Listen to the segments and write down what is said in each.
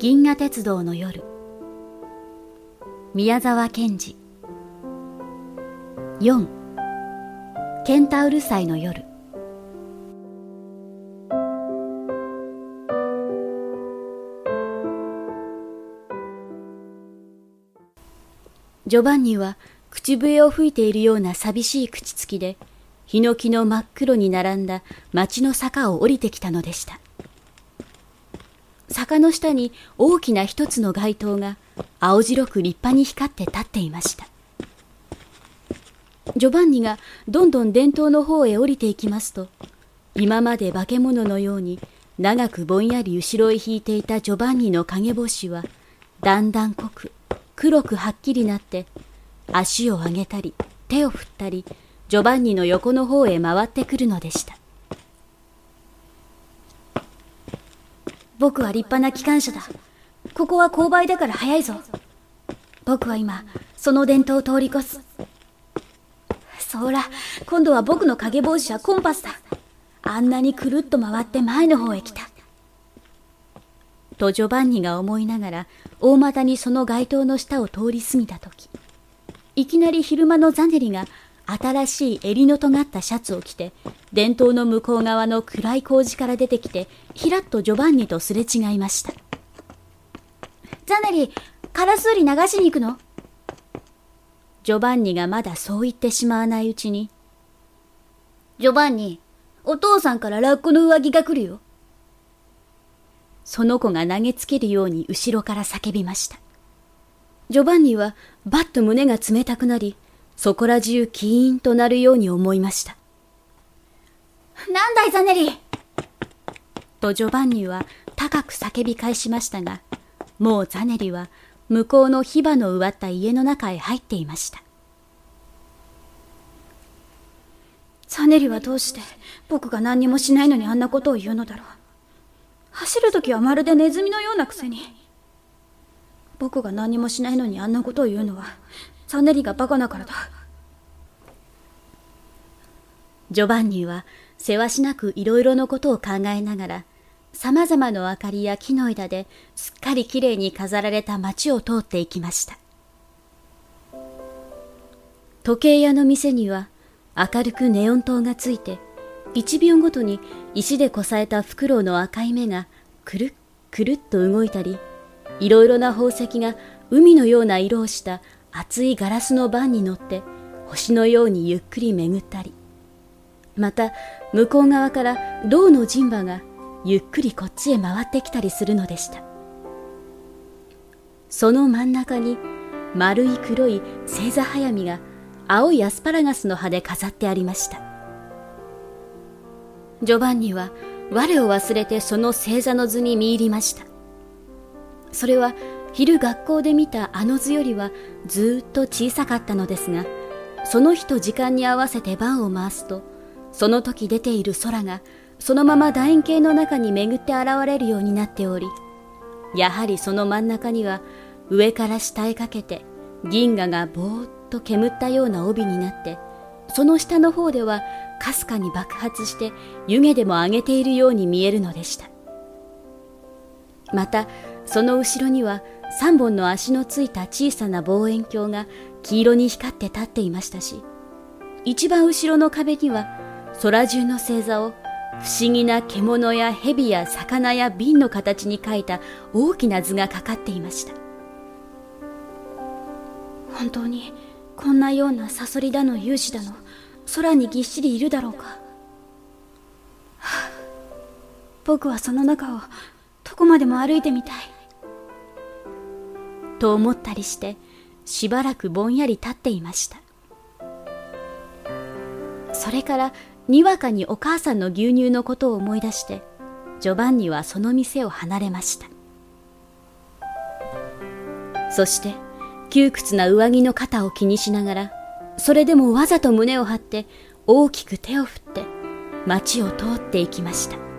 銀河鉄道の夜。宮沢賢治。4ケンタウル祭の夜。ジョバンニは口笛を吹いているような寂しい口つきでヒノキの真っ黒に並んだ町の坂を降りてきたのでした。坂の下に大きな一つの街灯が青白く立派に光って立っていました。ジョバンニがどんどん伝統の方へ降りていきますと今まで化け物のように長くぼんやり後ろへ引いていたジョバンニの影星はだんだん濃く黒くはっきりなって足を上げたり手を振ったりジョバンニの横の方へ回ってくるのでした。僕は立派な機関車だ。ここは勾配だから早いぞ。僕は今、その伝統を通り越す。そら、今度は僕の影帽子はコンパスだ。あんなにくるっと回って前の方へ来た。とジョバンニが思いながら大股にその街灯の下を通り過ぎた時いきなり昼間のザネリが新しい襟の尖ったシャツを着て伝統の向こう側の暗い工事から出てきてひらっとジョバンニとすれ違いました。ザネリカラスウリ流しに行くの？ジョバンニがまだそう言ってしまわないうちに。ジョバンニお父さんからラッコの上着が来るよ。その子が投げつけるように後ろから叫びました。ジョバンニはバッと胸が冷たくなりそこら中キーンとなるように思いました。なんだい、ザネリとジョバンニは高く叫び返しましたが、もうザネリは向こうの火花の植わった家の中へ入っていました。ザネリはどうして僕が何にもしないのにあんなことを言うのだろう。走るときはまるでネズミのようなくせに。僕が何もしないのにあんなことを言うのはサネリがバカだからだ。ジョバンニはせわしなくいろいろのことを考えながら、様々な明かりや木の枝ですっかりきれいに飾られた街を通っていきました。時計屋の店には明るくネオン灯がついて、一秒ごとに石でこさえたフクロウの赤い目がくるっくるっと動いたり、いろいろな宝石が海のような色をした厚いガラスの盤に乗って星のようにゆっくり巡ったり。また向こう側から銅の人馬がゆっくりこっちへ回ってきたりするのでした。その真ん中に丸い黒い星座早見が青いアスパラガスの葉で飾ってありました。ジョバンニは我を忘れてその星座の図に見入りました。それは昼学校で見たあの図よりはずっと小さかったのですがその日と時間に合わせて番を回すとその時出ている空がそのまま楕円形の中に巡って現れるようになっておりやはりその真ん中には上から下へかけて銀河がぼーっと煙ったような帯になってその下の方ではかすかに爆発して湯気でも上げているように見えるのでした。またその後ろには3本の足のついた小さな望遠鏡が黄色に光って立っていましたし一番後ろの壁には空中の星座を不思議な獣や蛇や魚や瓶の形に描いた大きな図がかかっていました。本当にこんなようなサソリだの勇士だの空にぎっしりいるだろうか、僕はその中をこまでも歩いてみたい。と思ったりしてしばらくぼんやり立っていました。それからにわかにお母さんの牛乳のことを思い出してジョバンニはその店を離れました。そして窮屈な上着の肩を気にしながらそれでもわざと胸を張って大きく手を振って街を通っていきました。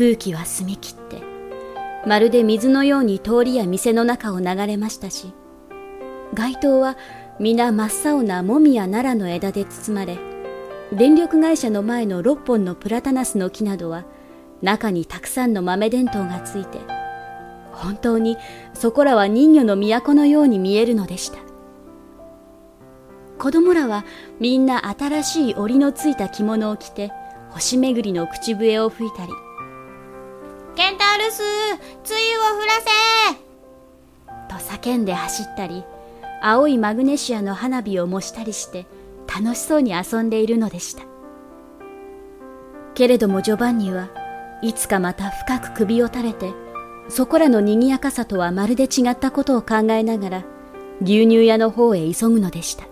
空気は澄み切ってまるで水のように通りや店の中を流れましたし街灯は皆真っ青なもみや奈良の枝で包まれ電力会社の前の6本のプラタナスの木などは中にたくさんの豆電灯がついて本当にそこらは人魚の都のように見えるのでした。子供らはみんな新しい織のついた着物を着て星巡りの口笛を吹いたりケンタウルスつゆを降らせ。と叫んで走ったり青いマグネシアの花火を模したりして楽しそうに遊んでいるのでした。けれどもジョバンニはいつかまた深く首を垂れてそこらの賑やかさとはまるで違ったことを考えながら牛乳屋の方へ急ぐのでした。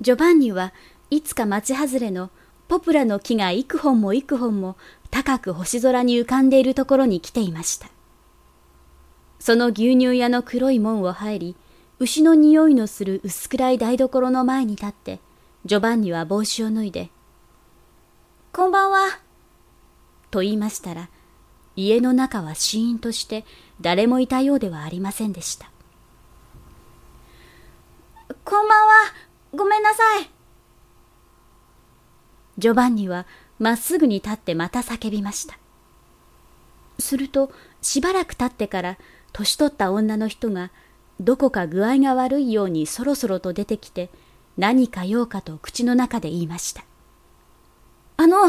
ジョバンニはいつか町外れのポプラの木が幾本も幾本も高く星空に浮かんでいるところに来ていました。その牛乳屋の黒い門を入り、牛の匂いのする薄暗い台所の前に立って、ジョバンニは帽子を脱いで、こんばんは、と言いましたら、家の中はシーンとして誰もいたようではありませんでした。こんばんは、ごめんなさい。ジョバンニはまっすぐに立ってまた叫びました。するとしばらく経ってから年取った女の人がどこか具合が悪いようにそろそろと出てきて何か用かと口の中で言いました。あの、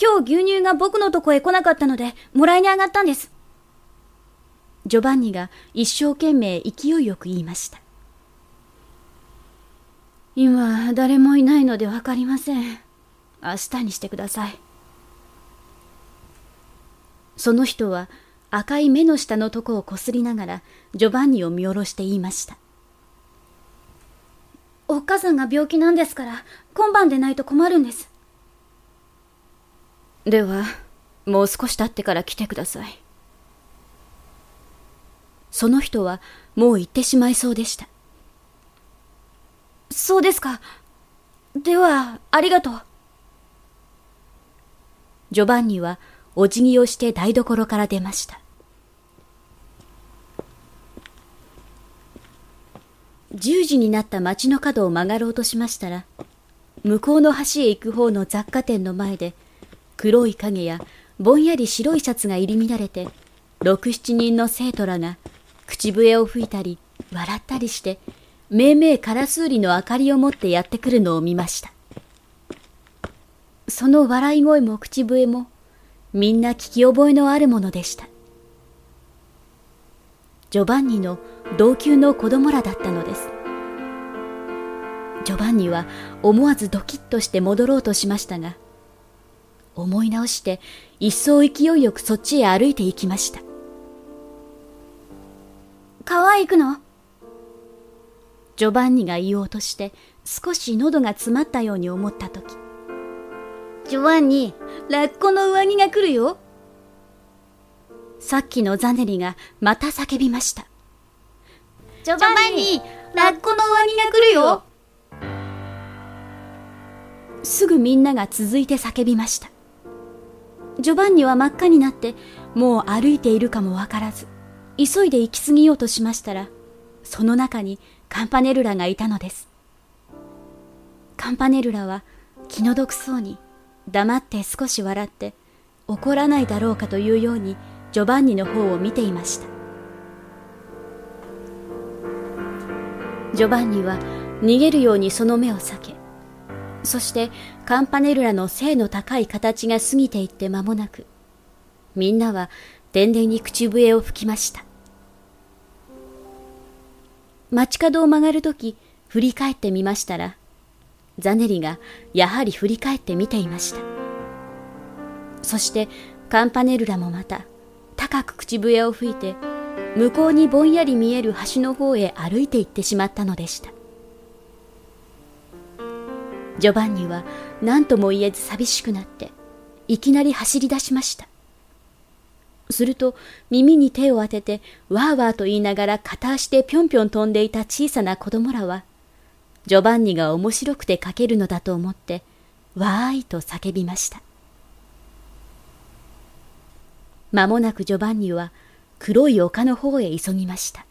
今日牛乳が僕のとこへ来なかったのでもらいに上がったんです。ジョバンニが一生懸命勢いよく言いました。今、誰もいないのでわかりません。明日にしてください。その人は赤い目の下のとこをこすりながらジョバンニを見下ろして言いました。おっかさんが病気なんですから今晩でないと困るんです。では、もう少し経ってから来てください。その人はもう行ってしまいそうでした。そうですか。では、ありがとう。ジョバンニはお辞儀をして台所から出ました。10時になった街の角を曲がろうとしましたら、向こうの橋へ行く方の雑貨店の前で、黒い影やぼんやり白いシャツが入り乱れて、六七人の生徒らが口笛を吹いたり笑ったりしてめいめいカラスウリの明かりを持ってやってくるのを見ました。その笑い声も口笛も、みんな聞き覚えのあるものでした。ジョバンニの同級の子供らだったのです。ジョバンニは思わずドキッとして戻ろうとしましたが、思い直して一層勢いよくそっちへ歩いて行きました。川へ行くの？ジョバンニが言おうとして少し喉が詰まったように思った時。ジョバンニ。ラッコの上着が来るよ。さっきのザネリがまた叫びました。ジョバンニ。ラッコの上着が来るよ。すぐみんなが続いて叫びました。ジョバンニは真っ赤になってもう歩いているかもわからず急いで行き過ぎようとしましたらその中にカンパネルラがいたのです。カンパネルラは気の毒そうに黙って少し笑って怒らないだろうかというようにジョバンニの方を見ていました。ジョバンニは逃げるようにその目を避け、そしてカンパネルラの背の高い形が過ぎていって間もなく、みんなは天然に口笛を吹きました。街角を曲がるとき、振り返ってみましたら、ザネリがやはり振り返って見ていました。そしてカンパネルラもまた高く口笛を吹いて向こうにぼんやり見える橋の方へ歩いて行ってしまったのでした。ジョバンニは何とも言えず寂しくなっていきなり走り出しました。すると耳に手を当ててわーわーと言いながら片足でぴょんぴょん飛んでいた小さな子供らは、ジョバンニが面白くて書けるのだと思って、わーいと叫びました。まもなくジョバンニは黒い丘の方へ急ぎました